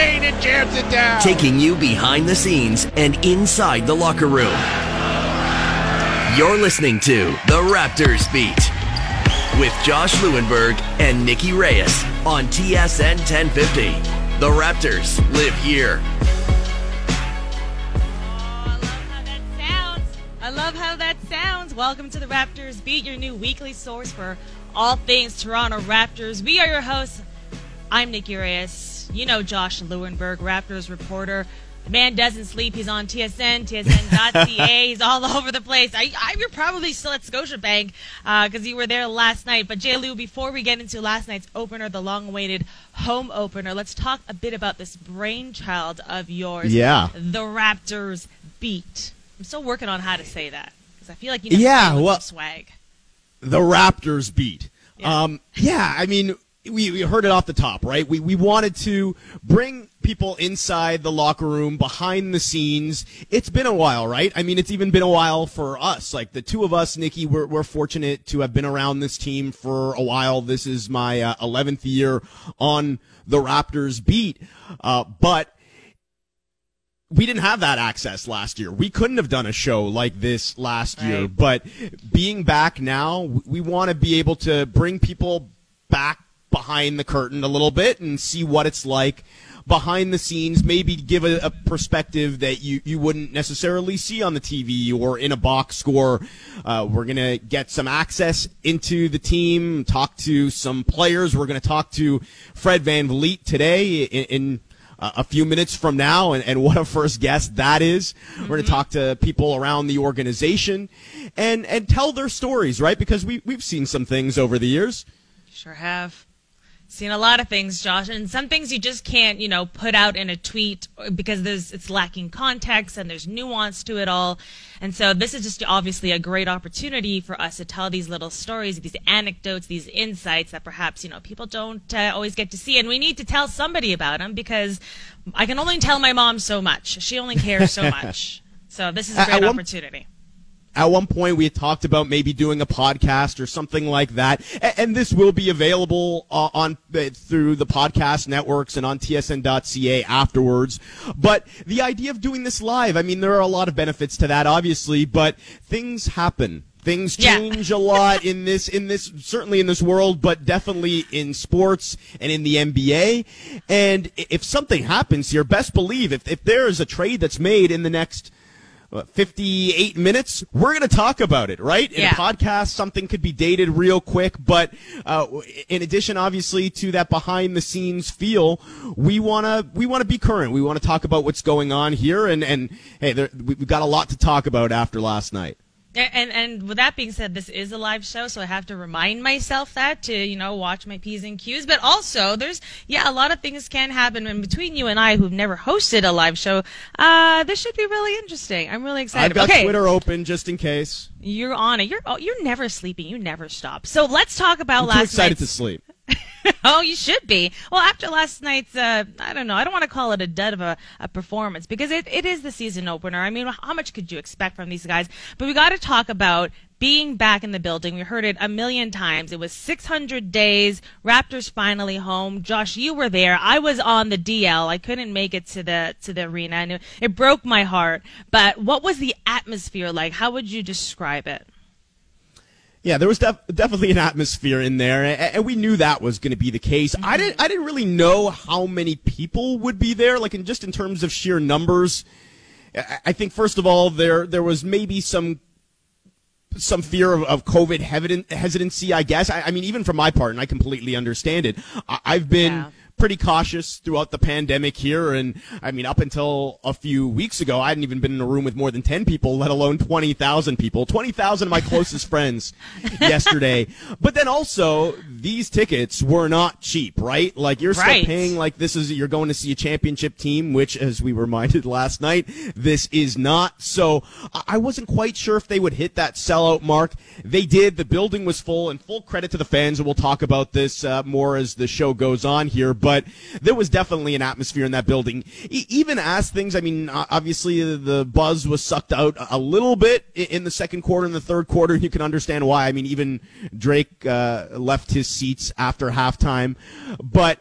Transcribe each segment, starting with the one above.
Lane and jams it down. taking you behind the scenes and inside the locker room. You're listening to The Raptors Beat with Josh Lewenberg and Nikki Reyes on TSN 1050. The Raptors live here. Oh, I love how that sounds. I love how that sounds. Welcome to the Raptors Beat, your new weekly source for all things Toronto Raptors. We are your hosts. I'm Nikki Reyes. You know Josh Lewenberg, Raptors reporter. The man doesn't sleep. He's on TSN, TSN.ca. He's all over the place. I, I, you're probably still at Scotiabank because uh, you were there last night. But Jay Lou, before we get into last night's opener, the long-awaited home opener, let's talk a bit about this brainchild of yours. Yeah. The Raptors Beat. I'm still working on how to say that because I feel like you know yeah, well, swag. The Raptors beat. Yeah. Um, yeah, I mean, we, we heard it off the top, right? We we wanted to bring people inside the locker room, behind the scenes. It's been a while, right? I mean, it's even been a while for us. Like the two of us, Nikki, we're, we're fortunate to have been around this team for a while. This is my uh, 11th year on the Raptors beat. Uh, but we didn't have that access last year. We couldn't have done a show like this last year. But being back now, we want to be able to bring people back behind the curtain a little bit and see what it's like behind the scenes, maybe give a, a perspective that you, you wouldn't necessarily see on the TV or in a box score. Uh, we're going to get some access into the team, talk to some players. We're going to talk to Fred VanVleet today in, in uh, a few minutes from now, and, and what a first guest that is. We're going to talk to people around the organization and and tell their stories, right? Because we we've seen some things over the years. Sure have. Seen a lot of things, Josh, and some things you just can't, you know, put out in a tweet because there's it's lacking context and there's nuance to it all. And so this is just obviously a great opportunity for us to tell these little stories, these anecdotes, these insights that perhaps, you know, people don't uh, always get to see. And we need to tell somebody about them because I can only tell my mom so much. She only cares so much. So this is a great opportunity. At one point, we had talked about maybe doing a podcast or something like that, A- and, this will be available uh, on uh, through the podcast networks and on TSN.ca afterwards. But the idea of doing this live, I mean, there are a lot of benefits to that, obviously, but things happen. Things Yeah. change a lot in this, in this, certainly in this world, but definitely in sports and in the NBA. And if something happens here, best believe if, if there is a trade that's made in the next 58 minutes, we're going to talk about it, right? In Yeah. a podcast, something could be dated real quick, but uh, in addition, obviously, to that behind the scenes feel, we want to we want to be current. We want to talk about what's going on here, and and hey, there, we- we've got a lot to talk about after last night. And and with that being said, this is a live show, so I have to remind myself that to you know watch my p's and q's. But also, there's yeah, a lot of things can happen. And between you and I, who've never hosted a live show, uh, this should be really interesting. I'm really excited. I've got okay, Twitter open just in case. you're on it. You're oh, you're never sleeping. You never stop. So let's talk about I'm last too excited to sleep. oh, you should be. Well, after last night's, uh, I don't know, I don't want to call it a dud of a, a performance because it, it is the season opener. I mean, how much could you expect from these guys? But we got to talk about being back in the building. We heard it a million times. It was 600 days. Raptors finally home. Josh, you were there. I was on the DL. I couldn't make it to the to the arena, and it, it broke my heart. But what was the atmosphere like? How would you describe it? Yeah, there was def- definitely an atmosphere in there, and, and we knew that was going to be the case. I didn't, I didn't really know how many people would be there, like in just in terms of sheer numbers. I, I think first of all, there there was maybe some some fear of, of COVID hesitancy, I guess. I, I mean, even from my part, and I completely understand it. I, I've been Yeah. Pretty cautious throughout the pandemic here. And I mean, up until a few weeks ago, I hadn't even been in a room with more than 10 people, let alone 20,000 people. 20,000 of my closest friends yesterday. But then also, these tickets were not cheap, right? Like you're still paying like this is, you're going to see a championship team, which as we were reminded last night, this is not. So I- I wasn't quite sure if they would hit that sellout mark. They did. The building was full and full credit to the fans. And we'll talk about this uh, more as the show goes on here. But there was definitely an atmosphere in that building. E- even as things, I mean, obviously the- the buzz was sucked out a little bit in the second quarter and the third quarter. You can understand why. I mean, even Drake uh, left his seats after halftime. But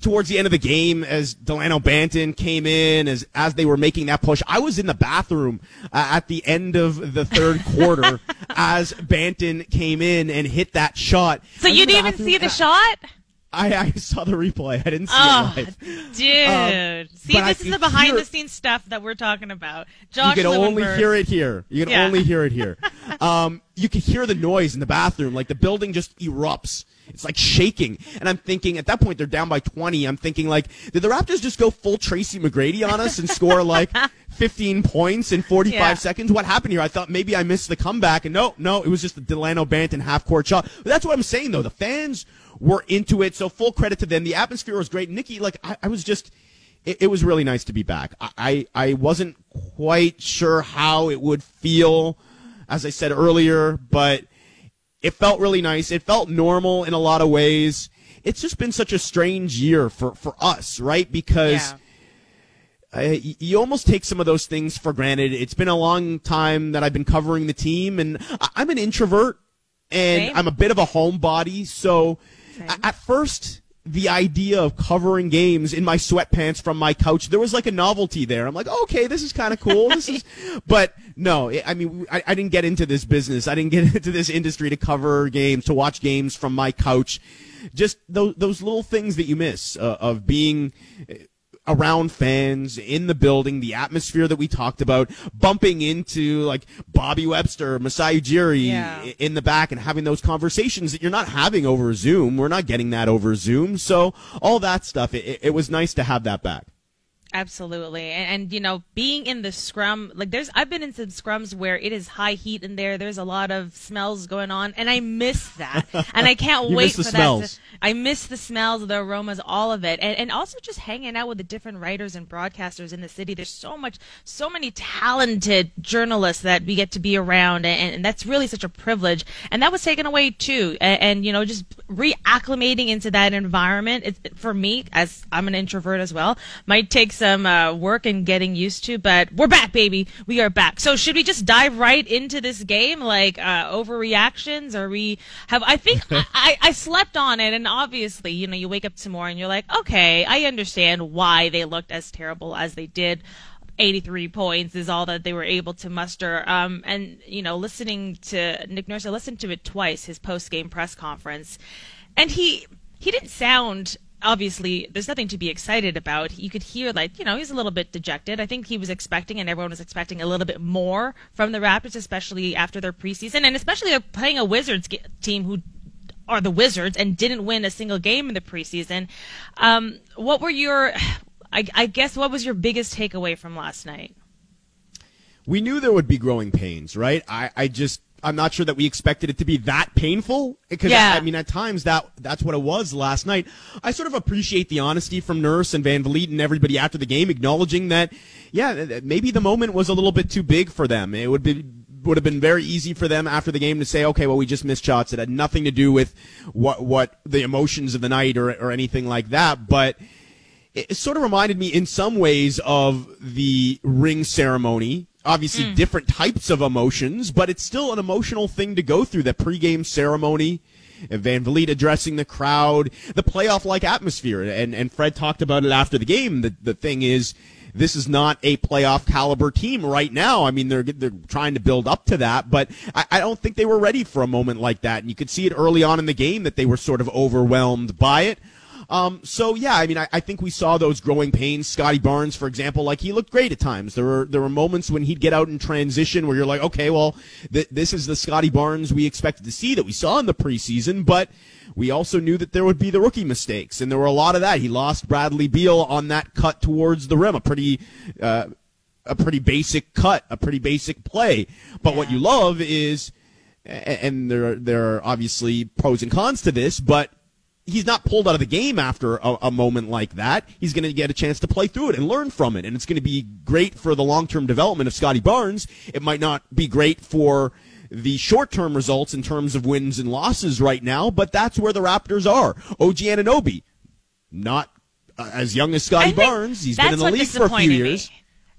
towards the end of the game as Delano Banton came in as as they were making that push. I was in the bathroom uh, at the end of the third quarter as Banton came in and hit that shot. So you didn't even see the shot? I, I saw the replay. I didn't see oh, it live. Dude. Um, see, this is the behind the scenes stuff that we're talking about. Josh You can Lewenberg. only hear it here. You can Yeah. only hear it here. um, you can hear the noise in the bathroom. Like the building just erupts. It's like shaking. And I'm thinking, at that point, they're down by 20. I'm thinking, like, did the Raptors just go full Tracy McGrady on us and score like 15 points in 45 Yeah. seconds? What happened here? I thought maybe I missed the comeback. And no, no, it was just the Delano Banton half court shot. But that's what I'm saying, though. The fans were into it. So full credit to them. The atmosphere was great. Nikki, like, I, I was just. It, it was really nice to be back. I, I I wasn't quite sure how it would feel, as I said earlier, but it felt really nice. It felt normal in a lot of ways. It's just been such a strange year for, for us, right? Because Yeah. uh, you almost take some of those things for granted. It's been a long time that I've been covering the team, and I'm an introvert, and Same. I'm a bit of a homebody. So a- at first, the idea of covering games in my sweatpants from my couch, there was like a novelty there. I'm like, okay, this is kind of cool. This is, but no, I I mean, I, I didn't get into this business. I didn't get into this industry to cover games, to watch games from my couch. Just those those little things that you miss uh, of being around fans in the building, the atmosphere that we talked about, bumping into like Bobby Webster, Masai Ujiri Yeah. in the back and having those conversations that you're not having over Zoom. We're not getting that over Zoom. So all that stuff, it, it- it was nice to have that back. Absolutely. And, and, you know, being in the scrum, like there's, I've been in some scrums where it is high heat in there. There's a lot of smells going on and I miss that. and I can't wait miss the for smells. that. To, I miss the smells, the aromas, all of it. And, and also just hanging out with the different writers and broadcasters in the city. There's so much, so many talented journalists that we get to be around. And, and that's really such a privilege. And that was taken away too. And, and you know, just reacclimating into that environment, it, for me, as I'm an introvert as well, might take some uh, work and getting used to, but we're back, baby. We are back. So should we just dive right into this game? Like, uh, overreactions? Or we have, I think I, I, I slept on it and obviously, you know, you wake up tomorrow and you're like, okay, I understand why they looked as terrible as they did. 83 points is all that they were able to muster. Um, and, you know, listening to Nick Nurse, I listened to it twice, his post game press conference, and he, he didn't sound, obviously, there's nothing to be excited about. You could hear, like, you know, he's a little bit dejected. I think he was expecting, and everyone was expecting a little bit more from the Raptors, especially after their preseason, and especially they're playing a Wizards team who are the Wizards and didn't win a single game in the preseason. Um, what were your, I, I guess, what was your biggest takeaway from last night? We knew there would be growing pains, right? I, I just, I'm not sure that we expected it to be that painful because Yeah. I, I mean at times that that's what it was last night. I sort of appreciate the honesty from Nurse and VanVleet and everybody after the game, acknowledging that yeah maybe the moment was a little bit too big for them. It would be would have been very easy for them after the game to say, okay, well we just missed shots. It had nothing to do with what what the emotions of the night or or anything like that, but it sort of reminded me in some ways of the ring ceremony. Obviously, hmm. different types of emotions, but it's still an emotional thing to go through. That pregame ceremony, VanVleet addressing the crowd, the playoff-like atmosphere, and and Fred talked about it after the game. The the thing is, this is not a playoff caliber team right now. I mean, they're they're trying to build up to that, but I, I don't think they were ready for a moment like that. And you could see it early on in the game that they were sort of overwhelmed by it. Um, so yeah, I mean, I, I think we saw those growing pains. Scotty Barnes, for example, like he looked great at times. There were there were moments when he'd get out in transition where you're like, okay, well, th- this is the Scotty Barnes we expected to see that we saw in the preseason, but we also knew that there would be the rookie mistakes, and there were a lot of that. He lost Bradley Beal on that cut towards the rim, a pretty. Uh, a pretty basic cut, a pretty basic play. But what you love is, and there are, there are obviously pros and cons to this, but he's not pulled out of the game after a, a moment like that. He's going to get a chance to play through it and learn from it, and it's going to be great for the long term development of Scotty Barnes. It might not be great for the short term results in terms of wins and losses right now, but that's where the Raptors are. OG Anunoby, not uh, as young as Scotty Barnes. He's been in the league for a few years.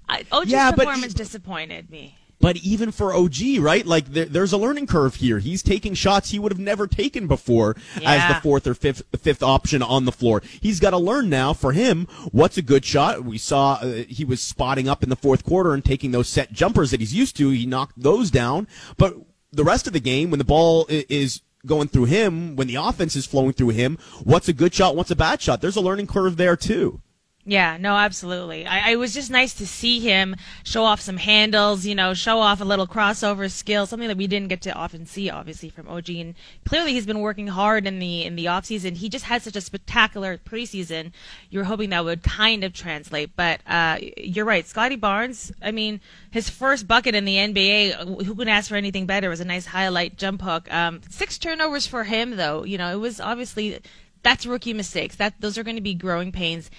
I, OG's Yeah, performance he- disappointed me. But even for OG, right? Like there, there's a learning curve here. He's taking shots he would have never taken before Yeah. as the fourth or fifth fifth option on the floor. He's got to learn now for him what's a good shot. We saw uh, he was spotting up in the fourth quarter and taking those set jumpers that he's used to. He knocked those down, but the rest of the game when the ball is going through him, when the offense is flowing through him, what's a good shot, what's a bad shot? There's a learning curve there too. Yeah, no, absolutely. I, I was just nice to see him show off some handles, you know, show off a little crossover skill, something that we didn't get to often see, obviously, from OG. And clearly, he's been working hard in the in the off season. He just had such a spectacular preseason. You were hoping that would kind of translate, but uh, you're right, Scotty Barnes. I mean, his first bucket in the NBA. Who could ask for anything better? It was a nice highlight jump hook. Um, six turnovers for him, though. You know, it was obviously that's rookie mistakes. That those are going to be growing pains.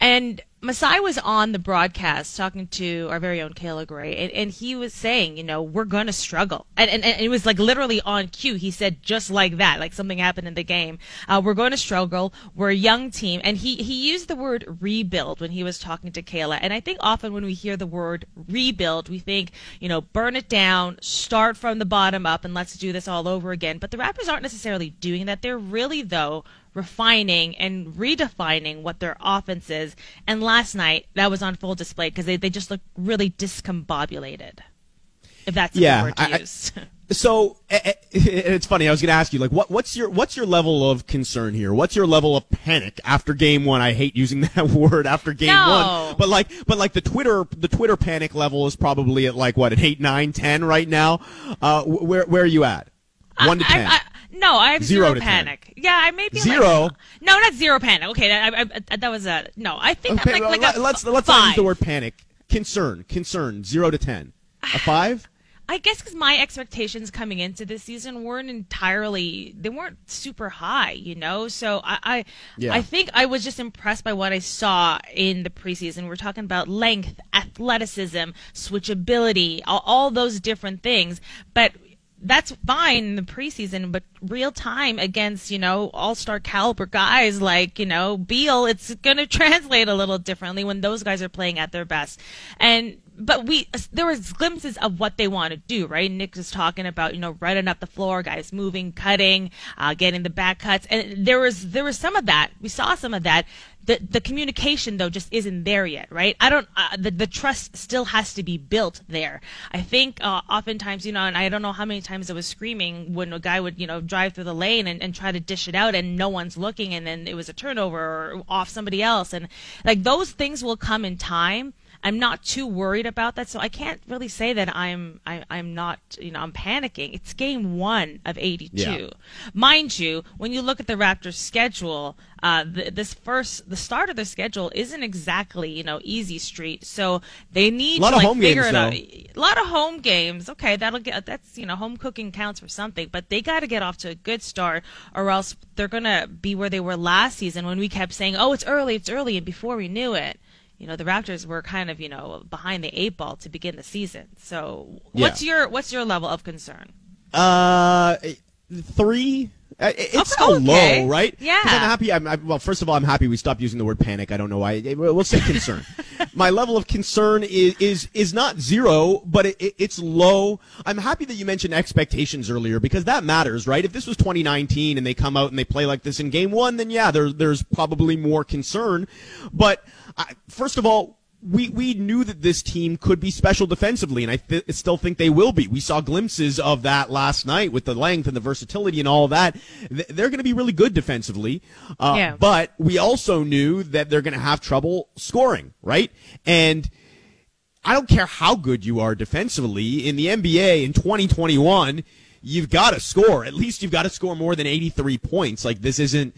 And Masai was on the broadcast talking to our very own Kayla Gray, and, and he was saying, you know, we're going to struggle. And, and, and it was like literally on cue. He said just like that, like something happened in the game. Uh, we're going to struggle. We're a young team. And he, he used the word rebuild when he was talking to Kayla. And I think often when we hear the word rebuild, we think, you know, burn it down, start from the bottom up, and let's do this all over again. But the Raptors aren't necessarily doing that. They're really, though, refining and redefining what their offense is. And last night, that was on full display because they, they just looked really discombobulated. If that's Yeah, word to I- I- So eh, eh, it's funny. I was going to ask you, like, what, what's your what's your level of concern here? What's your level of panic after game one? I hate using that word after game No. one, but like, but like the Twitter the Twitter panic level is probably at like what an eight, nine, ten right now. Uh, where where are you at? One to ten. I, no, I have Zero zero, to 10. panic. Yeah, I may be Zero? Like, no, not zero panic. Okay, that, I, I, that was a no. I think Okay, I'm like, well, like a let's f- let's not use the word panic. Concern, concern. Zero to ten. A five. I guess because my expectations coming into this season weren't entirely they weren't super high, you know. So I I, Yeah. I think I was just impressed by what I saw in the preseason. We're talking about length, athleticism, switchability, all, all those different things, but. That's fine in the preseason, but real time against, you know, all star caliber guys like, you know, Beal, it's going to translate a little differently when those guys are playing at their best. And but we there was glimpses of what they want to do, right? Nick was talking about you know running up the floor, guys moving, cutting, uh, getting the back cuts, and there was there was some of that. We saw some of that. The the communication though just isn't there yet, right? I don't. Uh, the the trust still has to be built there. I think uh, oftentimes you know, and I don't know how many times I was screaming when a guy would you know drive through the lane and, and try to dish it out, and no one's looking, and then it was a turnover or off somebody else, and like those things will come in time. I'm not too worried about that, so I can't really say that I'm I, I'm not you know I'm panicking. It's game one of 82, Yeah. mind you. When you look at the Raptors' schedule, uh, the, this first the start of their schedule isn't exactly you know easy street, so they need Lot to of like home figure games, it out. A lot of home games. Okay, that'll get that's you know home cooking counts for something, but they got to get off to a good start, or else they're gonna be where they were last season when we kept saying, "Oh, it's early, it's early," and before we knew it, you know, the Raptors were kind of you know behind the eight ball to begin the season. So, what's your what's your level of concern? Uh, three. Uh, It's Okay, still okay. low, right? Yeah. I'm happy. I'm, I, well, first of all, I'm happy we stopped using the word panic. I don't know why. We'll say concern. My level of concern is is is not zero, but it, it, it's low. I'm happy that you mentioned expectations earlier because that matters, right? If this was 2019 and they come out and they play like this in game one, then yeah, there, there's probably more concern. But I, first of all, we we knew that this team could be special defensively, and I th- still think they will be. We saw glimpses of that last night with the length and the versatility and all that. Th- they're going to be really good defensively, uh, Yeah. but we also knew that they're going to have trouble scoring, right? And I don't care how good you are defensively in the NBA in 2021. You've got to score. At least you've got to score more than 83 points. Like this isn't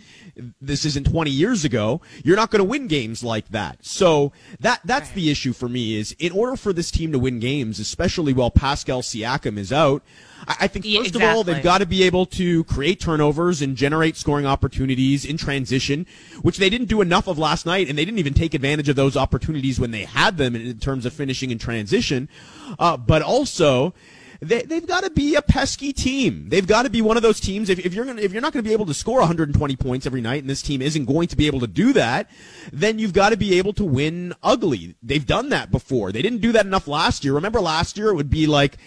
this isn't 20 years ago. You're not going to win games like that. So that that's the issue for me is in order for this team to win games, especially while Pascal Siakam is out, I, I think Yeah, first of all they've got to be able to create turnovers and generate scoring opportunities in transition, which they didn't do enough of last night, and they didn't even take advantage of those opportunities when they had them in, in terms of finishing in transition. Uh, but also, they, they've got to be a pesky team. They've got to be one of those teams. If, if you're gonna, if you're not going to be able to score 120 points every night, and this team isn't going to be able to do that, then you've got to be able to win ugly. They've done that before. They didn't do that enough last year. Remember last year? It would be like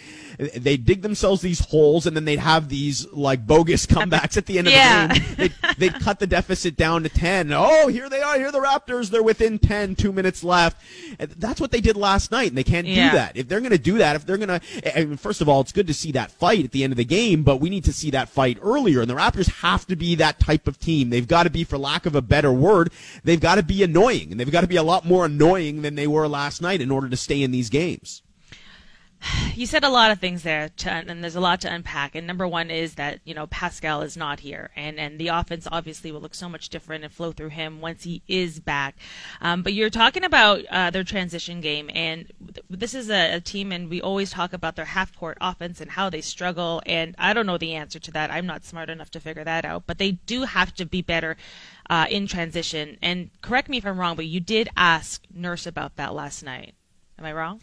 they dig themselves these holes, and then they'd have these like bogus comebacks at the end of Yeah. the game. They'd, they'd cut the deficit down to 10. Oh, here they are. Here are the Raptors. They're within 10. Two minutes left. And That's what they did last night, and they can't Yeah. do that. If they're going to do that, if they're going to, I mean, first of all, it's good to see that fight at the end of the game, but we need to see that fight earlier. And the Raptors have to be that type of team. They've got to be, for lack of a better word, they've got to be annoying, and they've got to be a lot more annoying than they were last night in order to stay in these games. You said a lot of things there, to, and there's a lot to unpack. And number one is that you know Pascal is not here, and and the offense obviously will look so much different and flow through him once he is back. Um, but you're talking about uh, their transition game, and th- this is a, a team, and we always talk about their half court offense and how they struggle. And I don't know the answer to that. I'm not smart enough to figure that out, but they do have to be better. Uh, in transition, and correct me if I'm wrong, but you did ask Nurse about that last night. Am I wrong?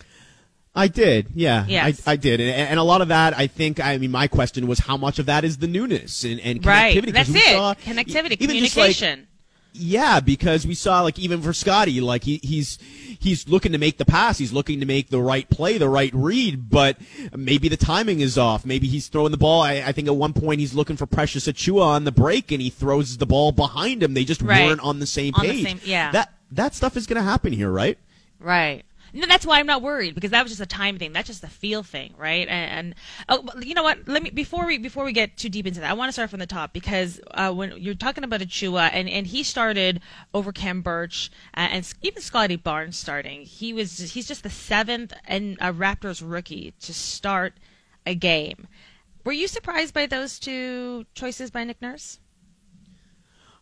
I did, yeah, Yes. I, I did, and, and a lot of that, I think. I mean, my question was how much of that is the newness and, and Right. That's we it. saw- Connectivity, even just, like, communication. Yeah, because we saw like even for Scotty, like he, he's he's looking to make the pass, he's looking to make the right play, the right read, but maybe the timing is off. Maybe he's throwing the ball. I, I think at one point he's looking for Precious Achiuwa on the break, and he throws the ball behind him. They just Right. weren't on the same On the page. same- yeah. That that stuff is going to happen here, right? Right. No, that's why I'm not worried because that was just a time thing. That's just a feel thing, right? And, and oh, you know what? Let me before we before we get too deep into that, I want to start from the top because uh, when you're talking about Achiuwa and and he started over Khem Birch uh, and even Scotty Barnes starting, he was he's just the seventh and a Raptors rookie to start a game. Were you surprised by those two choices by Nick Nurse?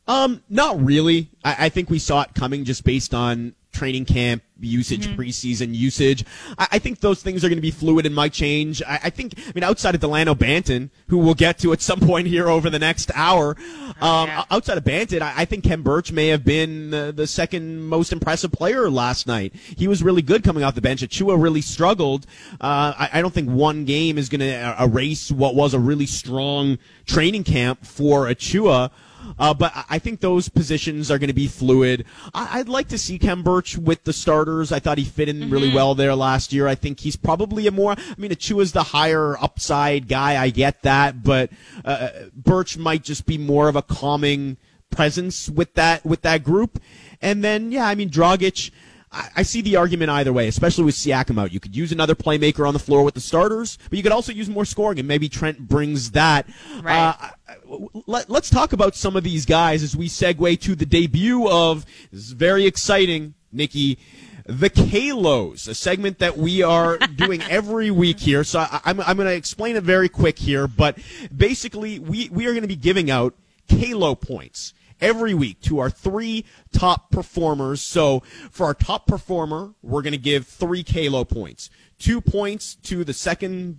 Um, not really. I, I think we saw it coming just based on training camp usage, preseason usage. I, I think those things are going to be fluid and might change. I, I think, I mean, outside of Delano Banton, who we'll get to at some point here over the next hour, um, yeah. outside of Banton, I, I think Khem Birch may have been the, the second most impressive player last night. He was really good coming off the bench. Achiuwa really struggled. Uh, I, I don't think one game is going to erase what was a really strong training camp for Achiuwa. Uh, but I- think those positions are going to be fluid. I- I'd like to see Khem Birch with the starters. I thought he fit in really well there last year. I think he's probably a more, I mean, Achiuwa's the higher upside guy. I get that, but uh, Birch might just be more of a calming presence with that with that group. And then, yeah, I mean, Dragic. I I see the argument either way, especially with Siakam out. You could use another playmaker on the floor with the starters, but you could also use more scoring, and maybe Trent brings that. Right. Uh, let, us talk about some of these guys as we segue to the debut of this is very exciting, Nikki. The Kalos, a segment that we are doing every week here. So I, I'm, I'm going to explain it very quick here, but basically we, we are going to be giving out Kalo points every week to our three top performers. So for our top performer, we're going to give three Kalo points. Two points to the second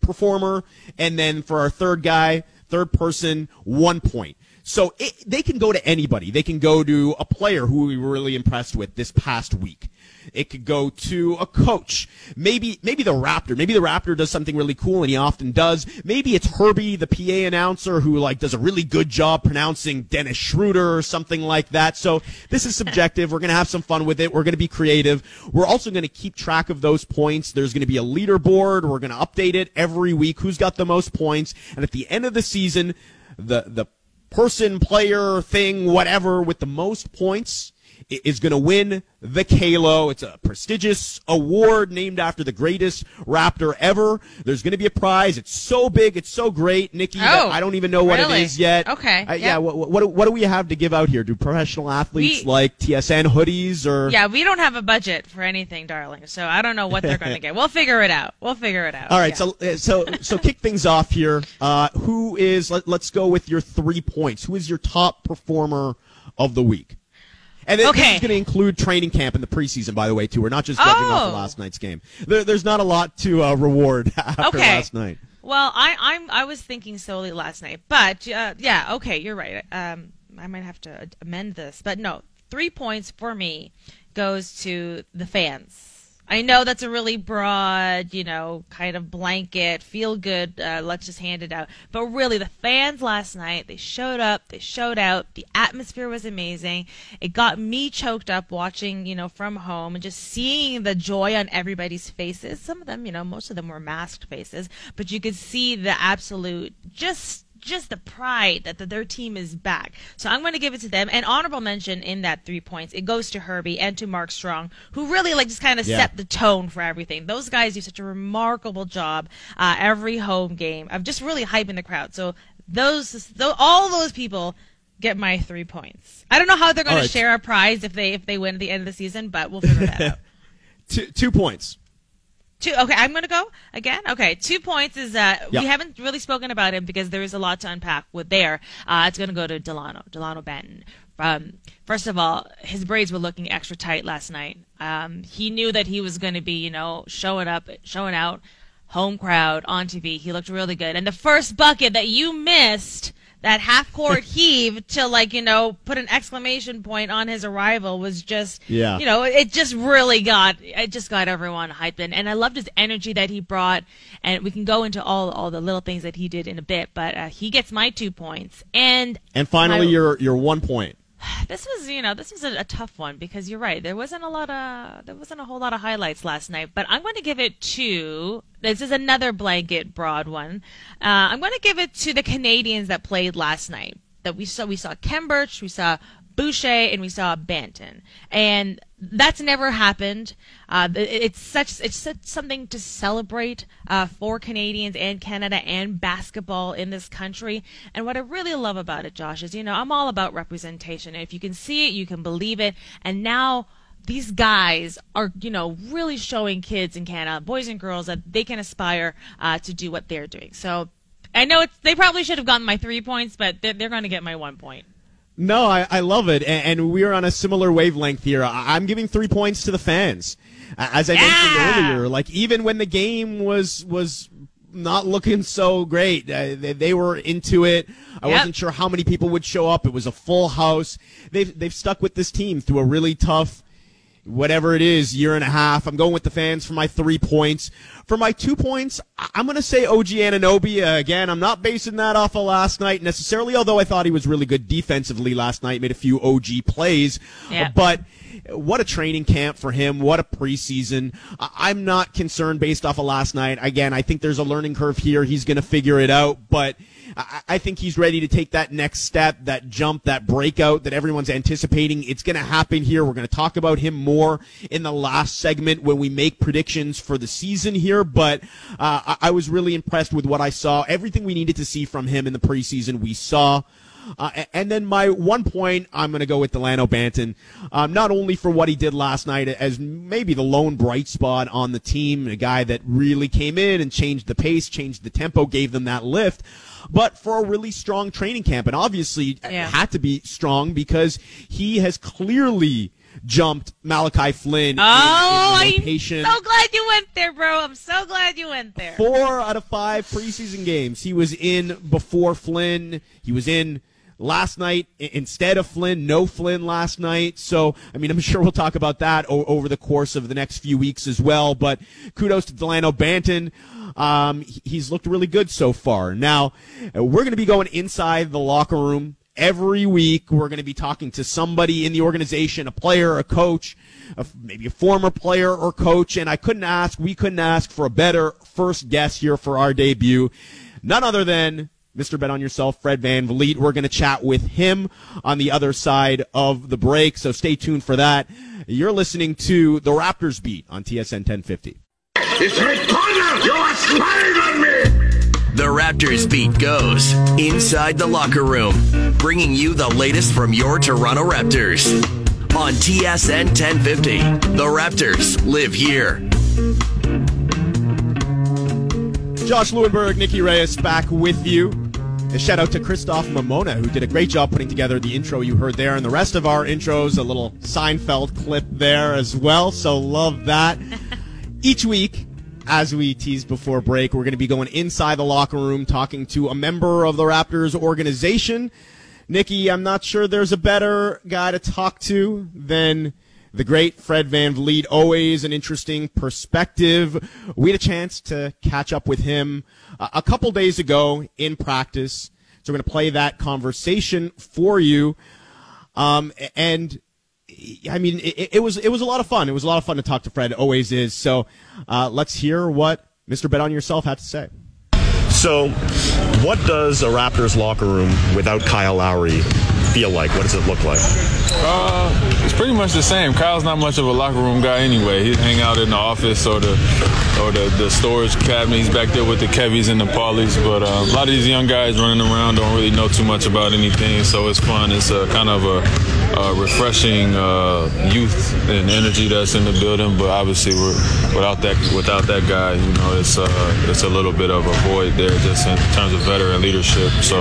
performer, and then for our third guy, third person, one point. So it, they can go to anybody. They can go to a player who we were really impressed with this past week. It could go to a coach. Maybe, maybe the Raptor. Maybe the Raptor does something really cool, and he often does. Maybe it's Herbie, the PA announcer, who like does a really good job pronouncing Dennis Schroeder or something like that. So this is subjective. We're gonna have some fun with it. We're gonna be creative. We're also gonna keep track of those points. There's gonna be a leaderboard. We're gonna update it every week. Who's got the most points? And at the end of the season, the the person, player, thing, whatever with the most points is going to win the Kalo. It's a prestigious award named after the greatest Raptor ever. There's going to be a prize. It's so big. It's so great, Nikki. Oh, I don't even know what really? it is yet. Okay, Uh, yeah. yeah. What, what, what do we have to give out here? Do professional athletes We- like TSN hoodies or? Yeah, we don't have a budget for anything, darling. So I don't know what they're going to get. We'll figure it out. We'll figure it out. All right, Yeah. so uh, so so kick things off here. Uh, who is? Let, let's go with your three points. Who is your top performer of the week? And then this is going to include training camp in the preseason, by the way, too. We're not just judging off Oh. of last night's game. There, there's not a lot to uh, reward after Okay. last night. Well, I, I'm I was thinking solely last night, but uh, yeah, okay, you're right. Um, I might have to amend this, but no, three points for me goes to the fans. I know that's a really broad, you know, kind of blanket, feel good, uh, let's just hand it out. But really, the fans last night, they showed up, they showed out, the atmosphere was amazing. It got me choked up watching, you know, from home and just seeing the joy on everybody's faces. Some of them, you know, most of them were masked faces, but you could see the absolute just just the pride that the, their team is back. So I'm going to give it to them. And honorable mention in that three points, it goes to Herbie and to Mark Strong, who really like just kind of Yeah. set the tone for everything. Those guys do such a remarkable job uh, every home game of just really hyping the crowd. So those, those all those people get my three points. I don't know how they're going All to share a prize if they if they win at the end of the season, but we'll figure that out. Two, two points. Two. Okay, I'm going to go again. Okay, two points is uh, Yeah. we haven't really spoken about him because there is a lot to unpack with there. Uh, it's going to go to Delano, Delano Banton. Um, first of all, his braids were looking extra tight last night. Um, he knew that he was going to be, you know, showing up, showing out, home crowd on TV. He looked really good. And the first bucket that you missed, that half court heave to like, you know, put an exclamation point on his arrival was just, Yeah. you know, it just really got, it just got everyone hyped. And, and I loved his energy that he brought. And we can go into all, all the little things that he did in a bit, but uh, he gets my two points. And And finally, my- your your one point. this was you know this was a, a tough one because you're right. There wasn't a lot of there wasn't a whole lot of highlights last night but i'm going to give it to this is another blanket broad one. Uh, i'm going to give it to the canadians that played last night. That we saw we saw Khem we saw Boucher and we saw Banton, and that's never happened. Uh, it's such it's such something to celebrate uh, for Canadians and Canada and basketball in this country. And what I really love about it, Josh, is you know I'm all about representation. If you can see it, you can believe it. And now these guys are you know really showing kids in Canada, boys and girls, that they can aspire uh, to do what they're doing. So. I know it's, they probably should have gotten my three points, but they're, they're going to get my one point. No, I, I love it, and, and we're on a similar wavelength here. I, I'm giving three points to the fans, as I Yeah! mentioned earlier. Like even when the game was was not looking so great, uh, they, they were into it. I Yep. wasn't sure how many people would show up. It was a full house. They've they've stuck with this team through a really tough whatever it is, year and a half. I'm going with the fans for my three points. For my two points, I'm going to say OG Anunoby. Uh, again, I'm not basing that off of last night necessarily, although I thought he was really good defensively last night, made a few OG plays. Yeah. But what a training camp for him. What a preseason. I'm not concerned based off of last night. Again, I think there's a learning curve here. He's going to figure it out, but I, think he's ready to take that next step, that jump, that breakout that everyone's anticipating. It's going to happen here. We're going to talk about him more in the last segment when we make predictions for the season here, but uh, I was really impressed with what I saw. Everything we needed to see from him in the preseason, we saw. Uh, and then my one point, I'm going to go with Delano Banton, um, not only for what he did last night as maybe the lone bright spot on the team, a guy that really came in and changed the pace, changed the tempo, gave them that lift, but for a really strong training camp. And obviously, it Yeah. had to be strong because he has clearly jumped Malachi Flynn Oh, in, the I'm so glad you went there, bro. I'm so glad you went there. Four out of five preseason games. He was in before Flynn. He was in last night instead of Flynn. No Flynn last night. So, I mean, I'm sure we'll talk about that o- over the course of the next few weeks as well. But kudos to Delano Banton. Um, he's looked really good so far. Now, we're going to be going inside the locker room. Every week, we're going to be talking to somebody in the organization, a player, a coach, a, maybe a former player or coach. And I couldn't ask, we couldn't ask for a better first guest here for our debut. None other than Mr. Bet on Yourself, Fred VanVleet. We're going to chat with him on the other side of the break. So stay tuned for that. You're listening to the Raptors Beat on TSN 1050. It's Rick Potter! You are spying on me! The Raptors beat goes inside the locker room, bringing you the latest from your Toronto Raptors. On TSN 1050, the Raptors live here. Josh Lewenberg, Nikki Reyes back with you. A shout out to Christoph Mamona, who did a great job putting together the intro you heard there, and the rest of our intros, a little Seinfeld clip there as well. So love that. Each week, as we teased before break, we're going to be going inside the locker room talking to a member of the Raptors organization. Nikki, I'm not sure there's a better guy to talk to than the great Fred VanVleet. Always an interesting perspective. We had a chance to catch up with him uh, a couple days ago in practice. So we're going to play that conversation for you. Um, and I mean, it, it, was it was a lot of fun. It was a lot of fun to talk to Fred. Always is. So uh, let's hear what Mr. Bet on Yourself had to say. So, what does a Raptors locker room without Kyle Lowry feel like? What does it look like? Uh, it's pretty much the same. Kyle's not much of a locker room guy anyway. He hang out in the office or the or the, the storage cabinet. He's back there with the Kevys and the Paulies. But uh, a lot of these young guys running around don't really know too much about anything, so it's fun. It's a kind of a, a refreshing uh, youth and energy that's in the building. But obviously, without that without that guy, you know, it's uh, it's a little bit of a void there just in terms of veteran leadership. So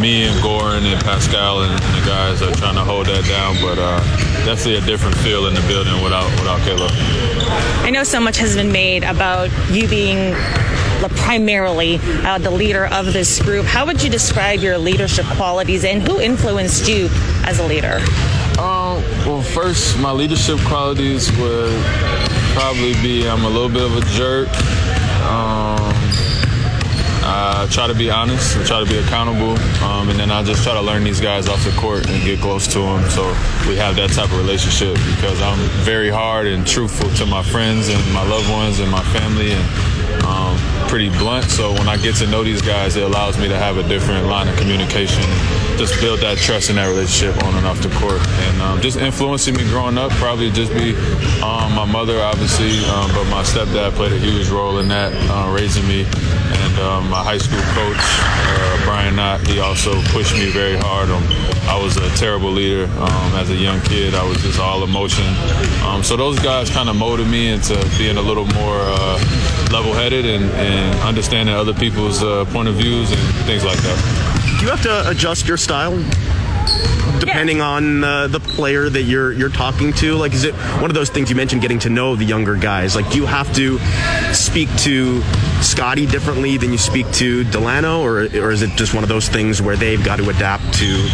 me and Goran and Pascal and, and the guys are trying to hold that down, but uh, definitely a different feel in the building without without Caleb. I know so much has been made about you being primarily uh, the leader of this group. How would you describe your leadership qualities and who influenced you as a leader? Um, well, first, my leadership qualities would probably be I'm a little bit of a jerk. Um, I try to be honest, I try to be accountable, um, and then I just try to learn these guys off the court and get close to them. So we have that type of relationship because I'm very hard and truthful to my friends and my loved ones and my family, and um, pretty blunt. So when I get to know these guys, it allows me to have a different line of communication, just build that trust in that relationship on and off the court, and um, just influencing me growing up. Probably just be um, my mother, obviously, um, but my stepdad played a huge role in that, uh, raising me, and um, my high school coach, uh, Brian Knott, he also pushed me very hard. Um, I was a terrible leader um, as a young kid. I was just all emotion. So those guys kind of molded me into being a little more uh, level-headed and, and, understanding other people's uh, point of views and things like that. Do you have to adjust your style depending yeah. on uh, the player that you're you're talking to? Like, is it one of those things you mentioned, getting to know the younger guys? Like, do you have to speak to Scotty differently than you speak to Delano, or or is it just one of those things where they've got to adapt to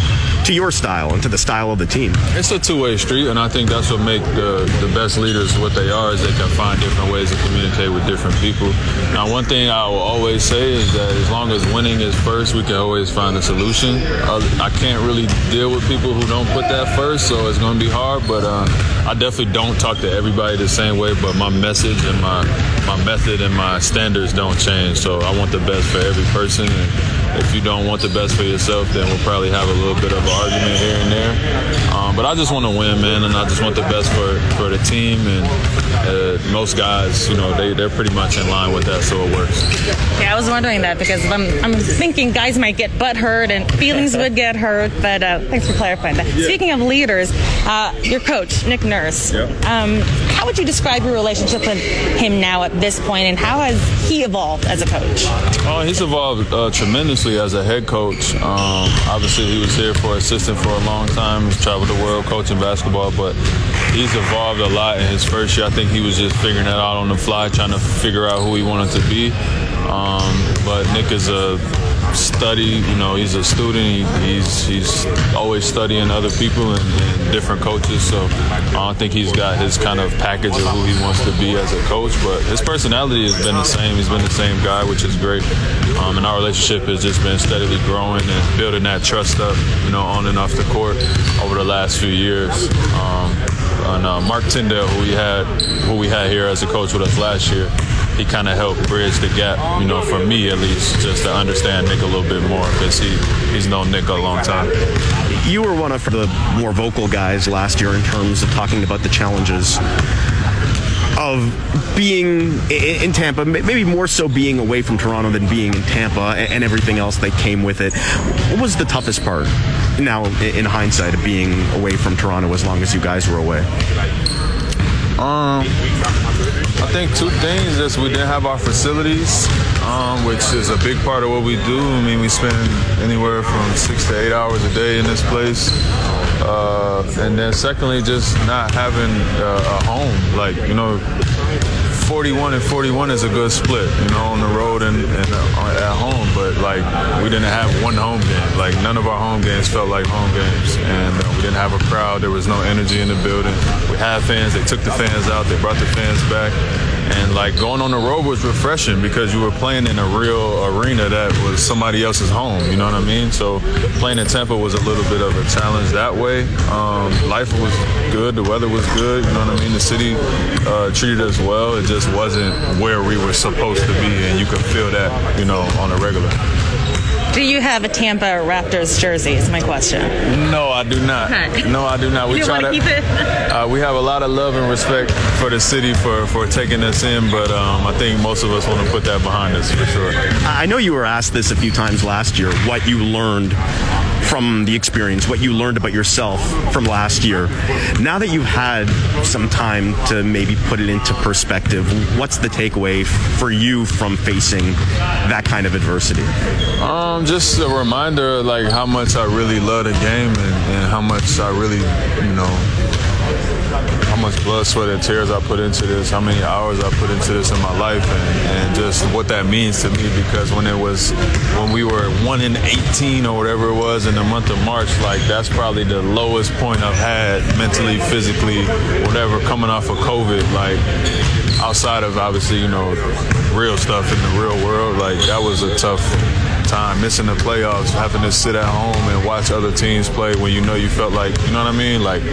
to your style and to the style of the team? It's a two-way street, and I think that's what make the, the best leaders what they are is they can find different ways to communicate with different people. Now, one thing I will always say is that as long as winning is first, we can always find a solution. I can't really deal with people who don't put that first, so it's going to be hard. But uh, I definitely don't talk to everybody the same way. But my message and my my method and my standards don't change. So I want the best for every person. And, if you don't want the best for yourself, then we'll probably have a little bit of an argument here and there. Um, but I just want to win, man, and I just want the best for, for the team. And uh, most guys, you know, they, they're pretty much in line with that, so it works. Yeah, I was wondering that because I'm, I'm thinking guys might get butt hurt and feelings would get hurt, but uh, thanks for clarifying that. Yeah. Speaking of leaders, uh, your coach, Nick Nurse, yeah. um, how would you describe your relationship with him now at this point, and how has he evolved as a coach? Oh, he's evolved uh, tremendously as a head coach. Um, obviously, he was here for assistant for a long time. He's traveled the world coaching basketball, but he's evolved a lot in his first year. I think he was just figuring that out on the fly, trying to figure out who he wanted to be. Um, but Nick is a study. You know, he's a student. He, he's he's always studying other people and, and, different coaches. So I don't think he's got his kind of package of who he wants to be as a coach. But his personality has been the same. He's been the same guy, which is great. Um, and our relationship has just been steadily growing and building that trust up, you know, on and off the court over the last few years. Um, and uh, Mark Tyndale, who we had, who we had here as a coach with us last year he kind of helped bridge the gap, you know, for me at least, just to understand Nick a little bit more because he, he's known Nick a long time. You were one of the more vocal guys last year in terms of talking about the challenges of being in Tampa, maybe more so being away from Toronto than being in Tampa and everything else that came with it. What was the toughest part now, in hindsight, of being away from Toronto as long as you guys were away? Um, I think two things is we didn't have our facilities, um, which is a big part of what we do. I mean, we spend anywhere from six to eight hours a day in this place. Uh, and then secondly, just not having uh, a home. Like, you know, 41 and 41 is a good split, you know, on the road and, and uh, at home. But like, we didn't have one home game. Like, none of our home games felt like home games, and uh, we didn't have a crowd. There was no energy in the building. We had fans. They took the fans out. They brought the fans back. And like going on the road was refreshing because you were playing in a real arena that was somebody else's home. You know what I mean? So playing in Tampa was a little bit of a challenge that way. Um, life was good. The weather was good. You know what I mean? The city uh, treated us well. It just wasn't where we were supposed to be, and you could feel that, you know, on a regular. Do you have a Tampa Raptors jersey? Is my question. No, I do not. Okay. No, I do not. We You try wanna to keep it? Uh, we have a lot of love and respect for the city for, for taking us in, but um, I think most of us want to put that behind us for sure. I know you were asked this a few times last year, what you learned from the experience, what you learned about yourself from last year. Now that you've had some time to maybe put it into perspective, what's the takeaway for you from facing that kind of adversity? Um, just a reminder, like how much I really love the game and, and how much I really, you know, how much blood, sweat, and tears I put into this, how many hours I put into this in my life, and, and just what that means to me. Because when it was, when we were one in 18 or whatever it was in the month of March, like that's probably the lowest point I've had mentally, physically, whatever, coming off of COVID. Like outside of obviously, you know, real stuff in the real world, like that was a tough time missing the playoffs, having to sit at home and watch other teams play when you know you felt like, you know what I mean? Like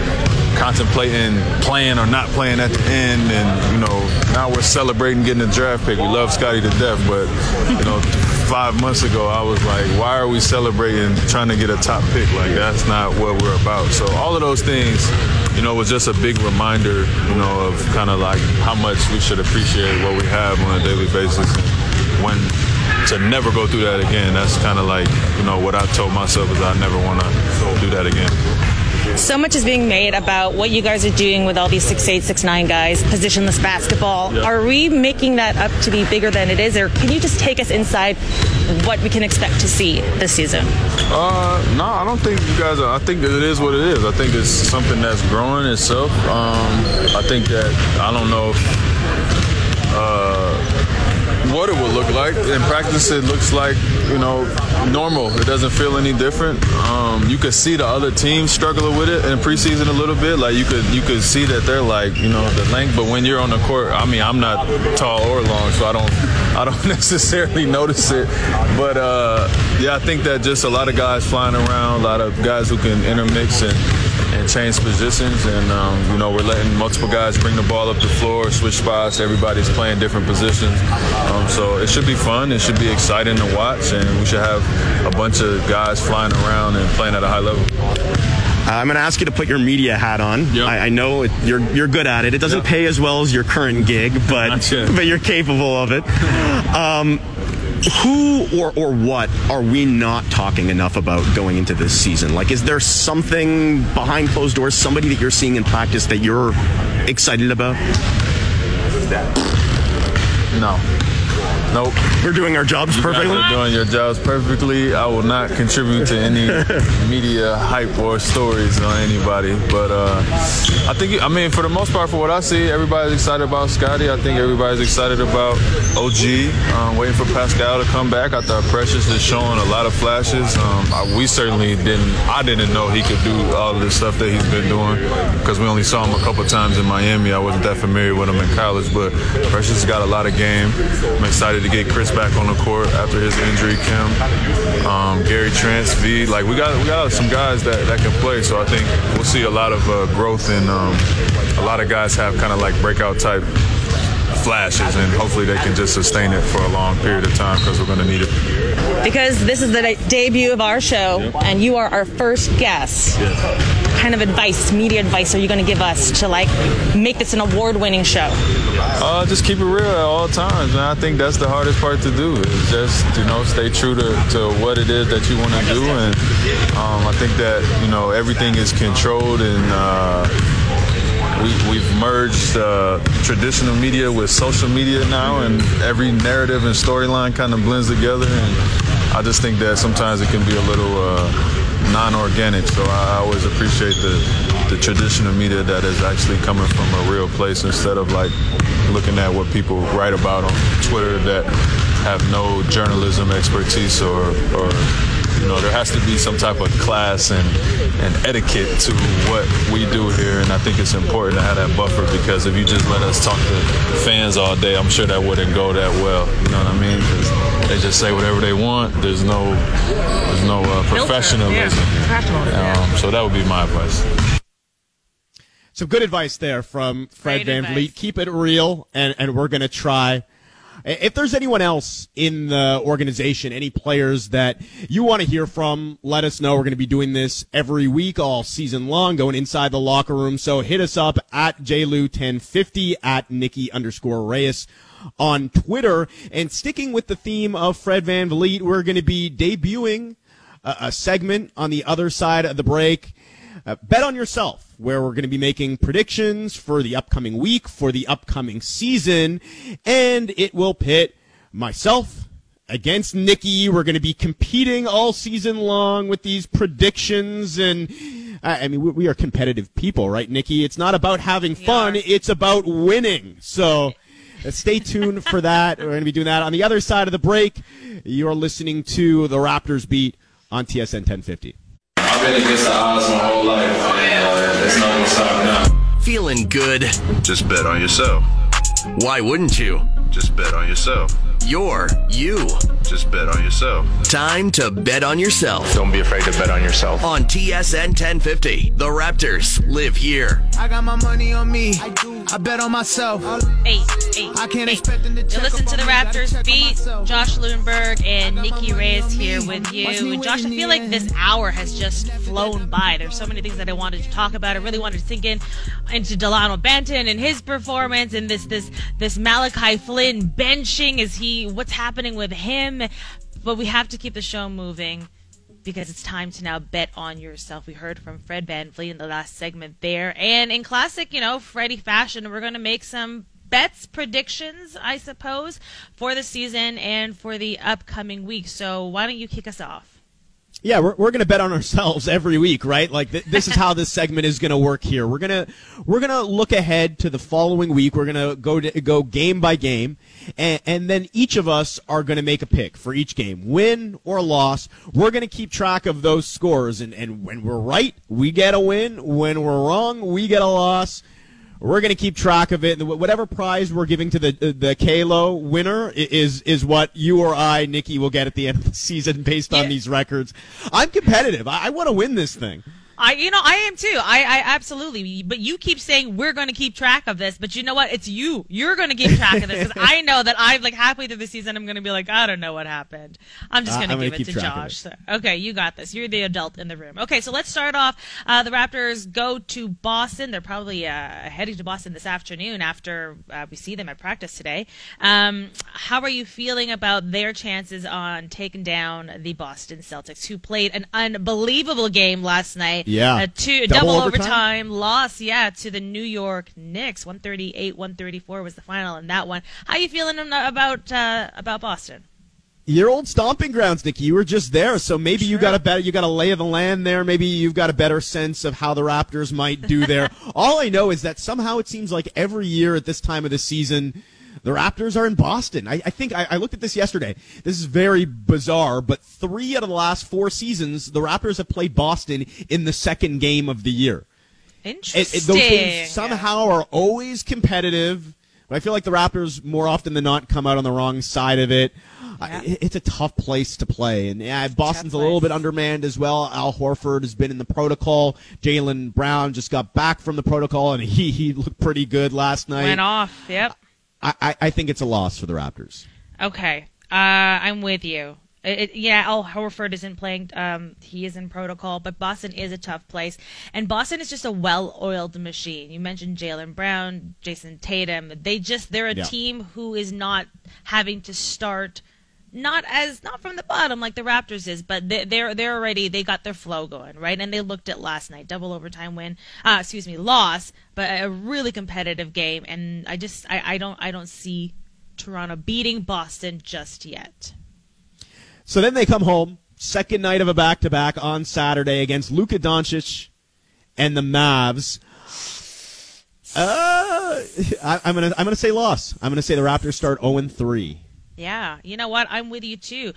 contemplating playing or not playing at the end. And, you know, now we're celebrating getting a draft pick. We love Scotty to death, but, you know, five months ago, I was like, why are we celebrating trying to get a top pick? Like, that's not what we're about. So all of those things, you know, was just a big reminder, you know, of kind of like how much we should appreciate what we have on a daily basis. When to never go through that again. That's kind of like, you know, what I told myself is I never want to do that again. So much is being made about what you guys are doing with all these six eight, six nine guys, positionless basketball. Yeah. Are we making that up to be bigger than it is, or can you just take us inside what we can expect to see this season? Uh, no, I don't think you guys are. I think it is what it is. I think it's something that's growing itself. Um, I think that I don't know if, uh, what it would look like. In practice, it looks like you know normal. It doesn't feel any different. Um, you could see the other teams struggling with it in preseason a little bit. Like you could you could see that they're like you know the length. But when you're on the court, I mean, I'm not tall or long, so I don't I don't necessarily notice it. But uh, yeah, I think that just a lot of guys flying around, a lot of guys who can intermix and and change positions. And, um, you know, we're letting multiple guys bring the ball up the floor, switch spots. Everybody's playing different positions. Um, so it should be fun. It should be exciting to watch. And we should have a bunch of guys flying around and playing at a high level. Uh, I'm going to ask you to put your media hat on. Yep. I, I know it, you're you're good at it. It doesn't Yep. pay as well as your current gig, but but you're capable of it. Um, who or or what are we not talking enough about going into this season? Like, is there something behind closed doors, somebody that you're seeing in practice that you're excited about? No. Nope. We're doing our jobs You perfectly. guys are doing your jobs perfectly. I will not contribute to any media hype or stories on anybody. But uh, I think, I mean, for the most part, for what I see, everybody's excited about Scotty. I think everybody's excited about OG. Um, waiting for Pascal to come back. I thought Precious is showing a lot of flashes. Um, I, we certainly didn't. I didn't know he could do all of the stuff that he's been doing because we only saw him a couple times in Miami. I wasn't that familiar with him in college, but Precious got a lot of game. I'm excited to get Chris back on the court after his injury. Khem, um, Gary Trent, V. Like we got we got some guys that, that can play. So I think we'll see a lot of uh, growth and um, a lot of guys have kind of like breakout type flashes, and hopefully they can just sustain it for a long period of time because we're going to need it. Because this is the de- debut of our show, and you are our first guest. Kind of advice, media advice, are you going to give us to like make this an award-winning show? Uh, just keep it real at all times, man. I think that's the hardest part to do is just you know stay true to, to what it is that you want to do, and um, I think that you know everything is controlled and. Uh, we, we've merged uh, traditional media with social media now, and every narrative and storyline kind of blends together. And I just think that sometimes it can be a little uh, non-organic. So I always appreciate the the traditional media that is actually coming from a real place instead of like looking at what people write about on Twitter that have no journalism expertise or, or you know, there has to be some type of class and, and etiquette to what we do here, and I think it's important to have that buffer because if you just let us talk to fans all day, I'm sure that wouldn't go that well. You know what I mean? 'Cause they just say whatever they want. There's no, there's no uh, professionalism. Yeah. Um, so that would be my advice. Some good advice there from Fred Great Van advice. Vliet. Keep it real, and, and we're going to try. If there's anyone else in the organization, any players that you want to hear from, let us know. We're going to be doing this every week, all season long, going inside the locker room. So hit us up at JLew1050 at Nikki underscore Reyes on Twitter. And sticking with the theme of Fred VanVleet, we're going to be debuting a, a segment on the other side of the break. Uh, bet on yourself, where we're going to be making predictions for the upcoming week, for the upcoming season, and it will pit myself against Nikki. We're going to be competing all season long with these predictions, and I I mean, we, we are competitive people, right, Nikki? It's not about having fun; it's about winning. So. Uh, Stay tuned for that. We're going to be doing that on the other side of the break. You're listening to the Raptors beat on TSN 1050. I've been against the odds my whole life, and uh, it's not gonna stop now. Feeling good? Just bet on yourself. Why wouldn't you? Just bet on yourself. You're you. Just bet on yourself. Time to bet on yourself. Don't be afraid to bet on yourself. On TSN 1050, the Raptors live here. I got my money on me. I do. I bet on myself. Eight, eight, I can't eight. expect them to You check listen to the on me. Gotta Raptors beat. Josh Lewenberg and Nikki my money Reyes here with you. And Josh, I feel like this hour has just flown by. There's so many things that I wanted to talk about. I really wanted to sink in into Delano Banton and his performance and this this this Malachi Flynn benching. Is he what's happening with him? But we have to keep the show moving because it's time to now bet on yourself. We heard from Fred VanVleet in the last segment there. And in classic, you know, Freddie fashion, we're to make some bets, predictions, I suppose, for the season and for the upcoming week. So why don't you kick us off? Yeah, we're, we're going to bet on ourselves every week, right? Like th- this is how this segment is going to work here. We're going to we're going to look ahead to the following week. We're going to go to, go game by game and, and then each of us are going to make a pick for each game, win or loss. We're going to keep track of those scores and and when we're right, we get a win. When we're wrong, we get a loss. We're going to keep track of it. And whatever prize we're giving to the uh, the Kalo winner is is what you or I, Nikki, will get at the end of the season based on Yeah. these records. I'm competitive. I, I want to win this thing. I, you know, I am too. I, I absolutely. But you keep saying we're going to keep track of this. But you know what? It's you. You're going to keep track of this because I know that I'm like halfway through the season, I'm going to be like, I don't know what happened. I'm just Uh, going to give it to keep track of Josh. So, okay, you got this. You're the adult in the room. Okay, so let's start off. Uh, the Raptors go to Boston. They're probably uh, heading to Boston this afternoon after uh, we see them at practice today. Um, how are you feeling about their chances on taking down the Boston Celtics, who played an unbelievable game last night? Yeah. Uh, two Double double, overtime? overtime? loss, yeah, to the New York Knicks. 138-134 was the final in that one. How you feeling about uh, about Boston? Your old stomping grounds, Nikki. You were just there, so maybe you got a better, you got a lay of the land there. Maybe you've got a better sense of how the Raptors might do there. All I know is that somehow it seems like every year at this time of the season, the Raptors are in Boston. I, I think I, I looked at this yesterday. This is very bizarre, but three out of the last four seasons, the Raptors have played Boston in the second game of the year. Interesting. it, those games somehow are always competitive. But I feel like the Raptors more often than not come out on the wrong side of it. I- it- it's a tough place to play, and yeah, Boston's a little bit undermanned as well. Al Horford has been in the protocol. Jaylen Brown just got back from the protocol, and he he looked pretty good last night. Went off. Yep. I, I I think it's a loss for the Raptors. Okay. Uh, I'm with you. It, it- yeah, Al Horford isn't playing. Um, he is in protocol, but Boston is a tough place, and Boston is just a well-oiled machine. You mentioned Jaylen Brown, Jayson Tatum. They just they're a Yeah. team who is not having to start. Not as not from the bottom like the Raptors is, but they, they're they're already they got their flow going right, and they looked at last night double overtime win, uh, excuse me loss, but a really competitive game, and I just I, I don't I don't see Toronto beating Boston just yet. So then they come home, second night of a back to back on Saturday against Luka Doncic and the Mavs. Uh, I, I'm gonna I'm gonna say loss. I'm gonna say the Raptors start 0 3. Yeah, you know what? I'm with you too.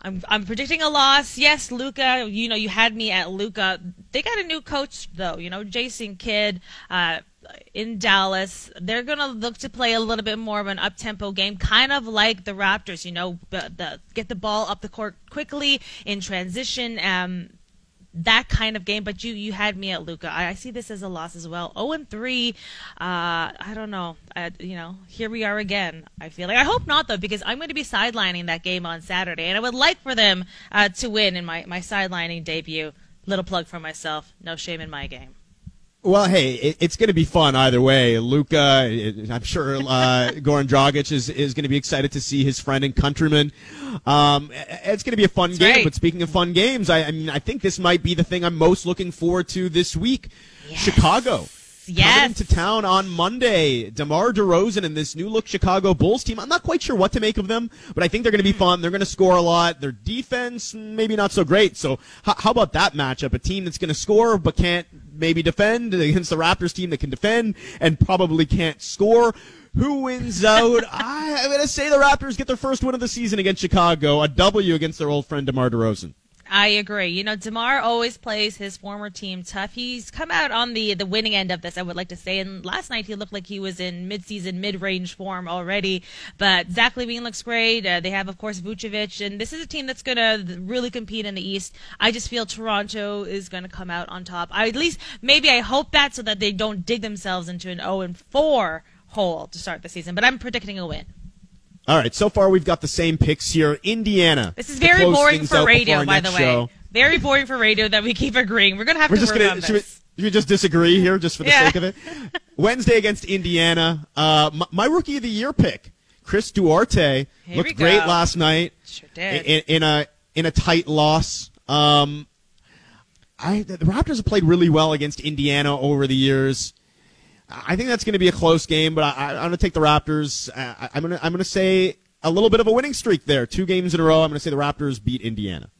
I'm I'm predicting a loss. Yes, Luka. You know, you had me at Luka. They got a new coach though. You know, Jason Kidd. Uh, in Dallas, they're going to look to play a little bit more of an up-tempo game, kind of like the Raptors. You know, the, the, get the ball up the court quickly in transition. Um, that kind of game. But you you had me at Luka. I, I, see this as a loss as well. 0 and 3. Uh, I don't know. Uh, you know, here we are again. I feel like I hope not though, because I'm going to be sidelining that game on Saturday, and I would like for them uh, to win in my my sidelining debut. Little plug for myself. No shame in my game. Well, hey, it, it's going to be fun either way. Luka, I'm sure uh, Goran Dragic is, is going to be excited to see his friend and countryman. Um, it's going to be a fun That's game. Right. But speaking of fun games, I, I, mean, I think this might be the thing I'm most looking forward to this week. Yes. Chicago. Yes. Coming to town on Monday. DeMar DeRozan and this new look Chicago Bulls team. I'm not quite sure what to make of them, but I think they're going to be fun. They're going to score a lot. Their defense, maybe not so great. So, h- how about that matchup? A team that's going to score but can't maybe defend against the Raptors team that can defend and probably can't score. Who wins out? I, I'm going to say the Raptors get their first win of the season against Chicago, a W against their old friend DeMar DeRozan. I agree. You know, DeMar always plays his former team tough. He's come out on the the winning end of this, I would like to say. And last night he looked like he was in midseason, mid-range form already. But Zach LaVine looks great. Uh, they have, of course, Vucevic, and this is a team that's going to really compete in the East. I just feel Toronto is going to come out on top. I, at least, maybe I hope that so that they don't dig themselves into an 0 and 4 hole to start the season. But I'm predicting a win. All right, so far we've got the same picks here. Indiana. This is very boring for radio, by the way. show. Very boring for radio that we keep agreeing. We're gonna have We're to just work gonna on we, this. we just disagree here just for the Yeah. sake of it? Wednesday against Indiana. Uh, my, my rookie of the year pick, Chris Duarte, Here looked great last night Sure did. in, in a in a tight loss. Um, I the Raptors have played really well against Indiana over the years. I think that's going to be a close game, but I, I'm going to take the Raptors. I, I'm going to I'm going to say a little bit of a winning streak there. Two games in a row. I'm going to say the Raptors beat Indiana.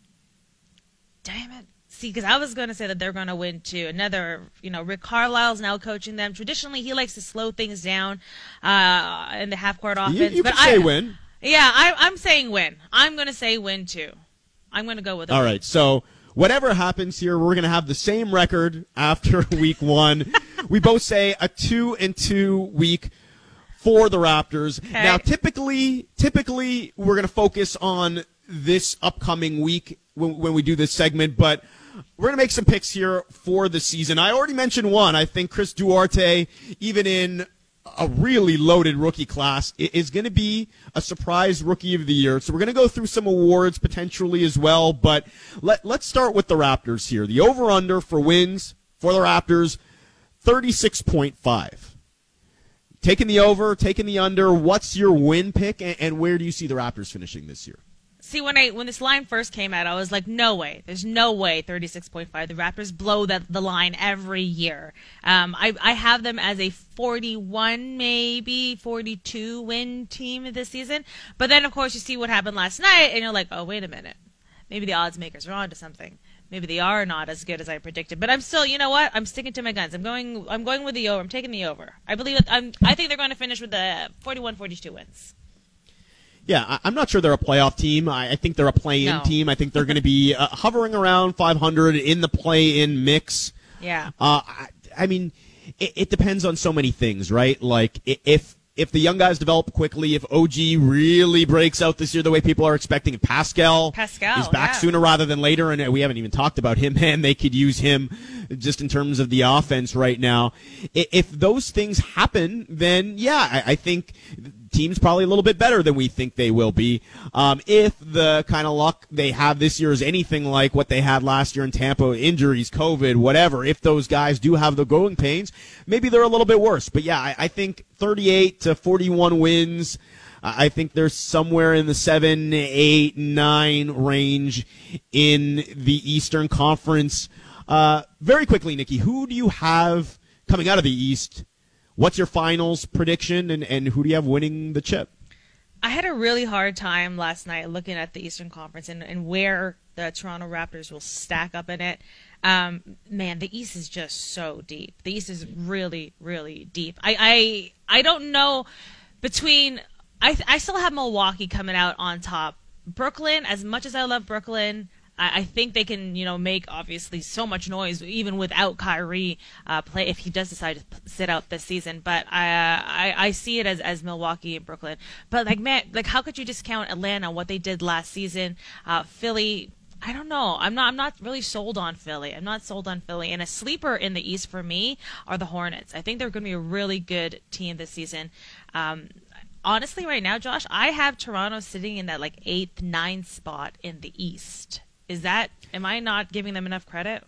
Damn it. See, because I was going to say that they're going to win too. Another, you know, Rick Carlisle's now coaching them. Traditionally, he likes to slow things down uh, in the half court offense. You, you but could say I, win. Yeah, I, I'm saying win. I'm going to say win too. I'm going to go with All win. right. So whatever happens here, we're going to have the same record after week one. we both say a two and two week for the Raptors. Okay. Now, typically, typically we're going to focus on this upcoming week when, when we do this segment, but we're going to make some picks here for the season. I already mentioned one. I think Chris Duarte, even in a really loaded rookie class, is going to be a surprise rookie of the year. So we're going to go through some awards potentially as well, but let, let's start with the Raptors here. The over under for wins for the Raptors, 36.5. Taking the over, taking the under. What's your win pick, and, and where do you see the Raptors finishing this year? See, when I when this line first came out, I was like, no way. There's no way 36.5. The Raptors blow that the line every year. Um, I I have them as a 41, maybe 42 win team this season. But then, of course, you see what happened last night, and you're like, oh, wait a minute. Maybe the odds makers are onto something. Maybe they are not as good as I predicted. But I'm still, you know what? I'm sticking to my guns. I'm going. I'm going with the over. I'm taking the over. I believe. That I'm. I think they're going to finish with the 41, 42 wins. Yeah, I'm not sure they're a playoff team. I I think they're a play-in No. team. I think they're going to be uh, hovering around 500 in the play-in mix. Yeah. Uh, I, I mean, it, it depends on so many things, right? Like if if the young guys develop quickly, if OG really breaks out this year the way people are expecting, if Pascal, Pascal, is back yeah. sooner rather than later, and we haven't even talked about him, man, they could use him just in terms of the offense right now. If those things happen, then yeah, I, I think team's probably a little bit better than we think they will be. Um, if the kind of luck they have this year is anything like what they had last year in Tampa, injuries, COVID, whatever, if those guys do have the growing pains, maybe they're a little bit worse. But yeah, I, I think 38 to 41 wins. I think they're somewhere in the seven, eight, nine range in the Eastern Conference. Uh, very quickly, Nikki, who do you have coming out of the East? What's your finals prediction, and, and who do you have winning the chip? I had a really hard time last night looking at the Eastern Conference and, and where the Toronto Raptors will stack up in it. Um, man, the East is just so deep. The East is really, really deep. I, I, I don't know between. I, I still have Milwaukee coming out on top. Brooklyn, as much as I love Brooklyn, I, I think they can, you know, make obviously so much noise even without Kyrie uh, play if he does decide to sit out this season. But I, uh, I, I see it as, as Milwaukee and Brooklyn. But like man, like how could you discount Atlanta? What they did last season, uh, Philly. I don't know. I'm not. I'm not really sold on Philly. I'm not sold on Philly. And a sleeper in the East for me are the Hornets. I think they're going to be a really good team this season. Um, honestly, right now, Josh, I have Toronto sitting in that like eighth, ninth spot in the East. Is that? Am I not giving them enough credit?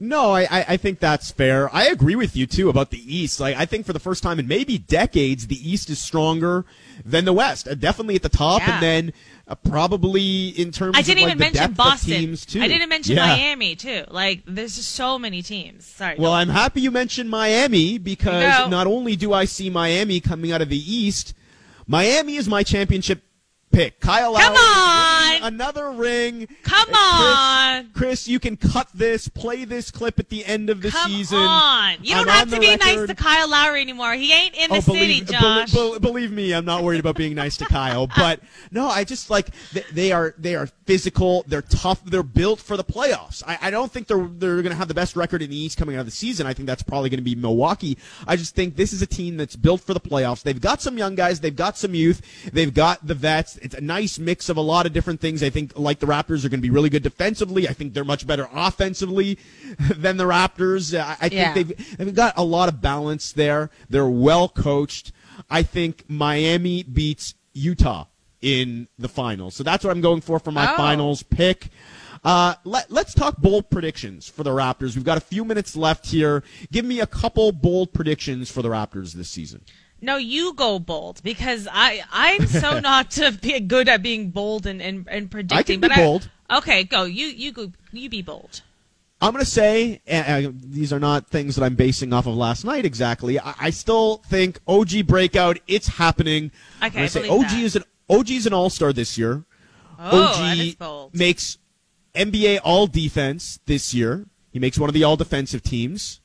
No, I, I I think that's fair. I agree with you too about the East. Like I think for the first time in maybe decades, the East is stronger than the West. Uh, definitely at the top, Yeah. and then uh, probably in terms I didn't like even mention Boston. teams too. I didn't mention Yeah. Miami too. Like there's just so many teams. Sorry. Well. I'm happy you mentioned Miami because No. not only do I see Miami coming out of the East, Miami is my championship pick. Kyle Come Lowry, on! another ring. Come Chris- on! Chris, you can cut this, play this clip at the end of the Come season. Come on. You don't I'm have to be nice to Kyle Lowry anymore. He ain't in the Oh, city, believe, Josh. bel- bel- believe me, I'm not worried about being nice to Kyle. But no, I just like th- they are they are physical. They're tough. They're built for the playoffs. I, I don't think they're they're going to have the best record in the East coming out of the season. I think that's probably going to be Milwaukee. I just think this is a team that's built for the playoffs. They've got some young guys. They've got some youth. They've got the vets. It's a nice mix of a lot of different things. I think like the Raptors are going to be really good defensively. I think they're much better offensively than the Raptors. I, I think they've they've got a lot of balance there. They're well coached. I think Miami beats Utah in the finals. So that's what I'm going for for my Oh. finals pick. Uh, let, let's talk bold predictions for the Raptors. We've got a few minutes left here. Give me a couple bold predictions for the Raptors this season. No, you go bold because I I'm so not to be good at being bold and and, and predicting. I can be but bold. okay, go. You you go. You be bold. I'm going to say uh, uh, these are not things that I'm basing off of last night exactly. I, I still think OG breakout. It's happening. I'm Okay, I say OG that. is an OG is an All Star this year. Oh, OG that is bold. makes NBA All Defense this year. He makes one of the All Defensive teams.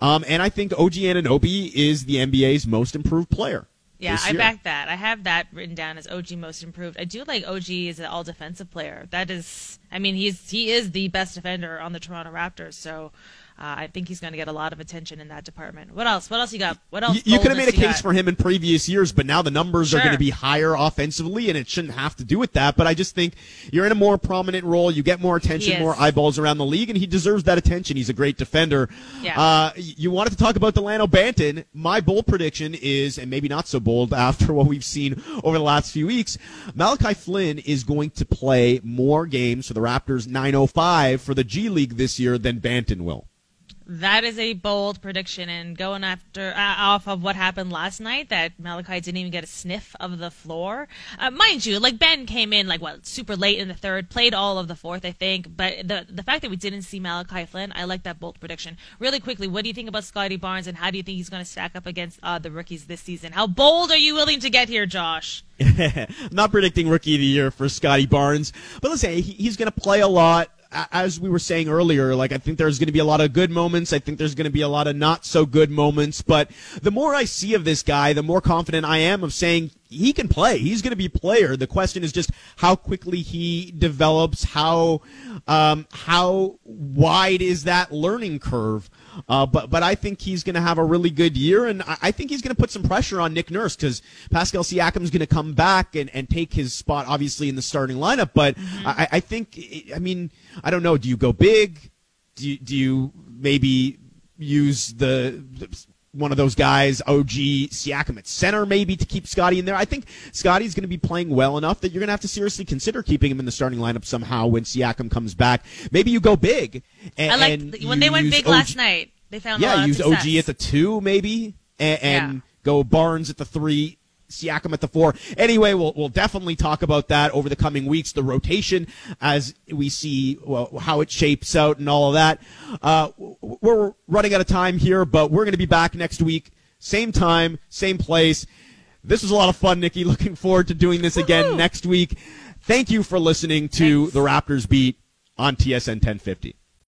Um, and I think OG Anunoby is the NBA's most improved player. Yeah, I back that. I have that written down as OG most improved. I do like OG as an all defensive player. That is, I mean, he's he is the best defender on the Toronto Raptors. So uh, I think he's going to get a lot of attention in that department. What else? What else you got? What else? You, you could have made a case for him in previous years, but now the numbers are going to be higher offensively, and it shouldn't have to do with that. But I just think you're in a more prominent role. You get more attention, more eyeballs around the league, and he deserves that attention. He's a great defender. Yeah. Uh, you wanted to talk about Delano Banton. My bold prediction is, and maybe not so bold after what we've seen over the last few weeks, Malachi Flynn is going to play more games for the Raptors 905 for the G League this year than Banton will. That is a bold prediction, and going after uh, off of what happened last night, that Malachi didn't even get a sniff of the floor. Uh, mind you, like Ben came in like what super late in the third, played all of the fourth, I think. But the the fact that we didn't see Malachi Flynn, I like that bold prediction. Really quickly, what do you think about Scotty Barnes, and how do you think he's going to stack up against uh, the rookies this season? How bold are you willing to get here, Josh? Not predicting rookie of the year for Scotty Barnes, but listen, he, he's going to play a lot. As we were saying earlier, like I think there's going to be a lot of good moments. I think there's going to be a lot of not so good moments. But the more I see of this guy, the more confident I am of saying he can play. He's going to be a player. The question is just how quickly he develops. How um, how wide is that learning curve? Uh, but but I think he's going to have a really good year, and I, I think he's going to put some pressure on Nick Nurse because Pascal Siakam's going to come back and, and take his spot, obviously in the starting lineup. But I, I think, I mean, I don't know. Do you go big? Do you, do you maybe use the one of those guys, OG Siakam at center, maybe to keep Scotty in there. I think Scotty's going to be playing well enough that you're going to have to seriously consider keeping him in the starting lineup somehow when Siakam comes back. Maybe you go big. And, I like when they went big OG last night. They found yeah, use. OG at the two maybe, and, and Yeah. go Barnes at the three. Siakam at the four. Anyway, we'll we'll definitely talk about that over the coming weeks. The rotation, as we see well, how it shapes out and all of that. Uh, we're running out of time here, but we're going to be back next week, same time, same place. This was a lot of fun, Nikki. Looking forward to doing this again Woohoo! next week. Thank you for listening to Thanks. the Raptors beat on TSN 1050.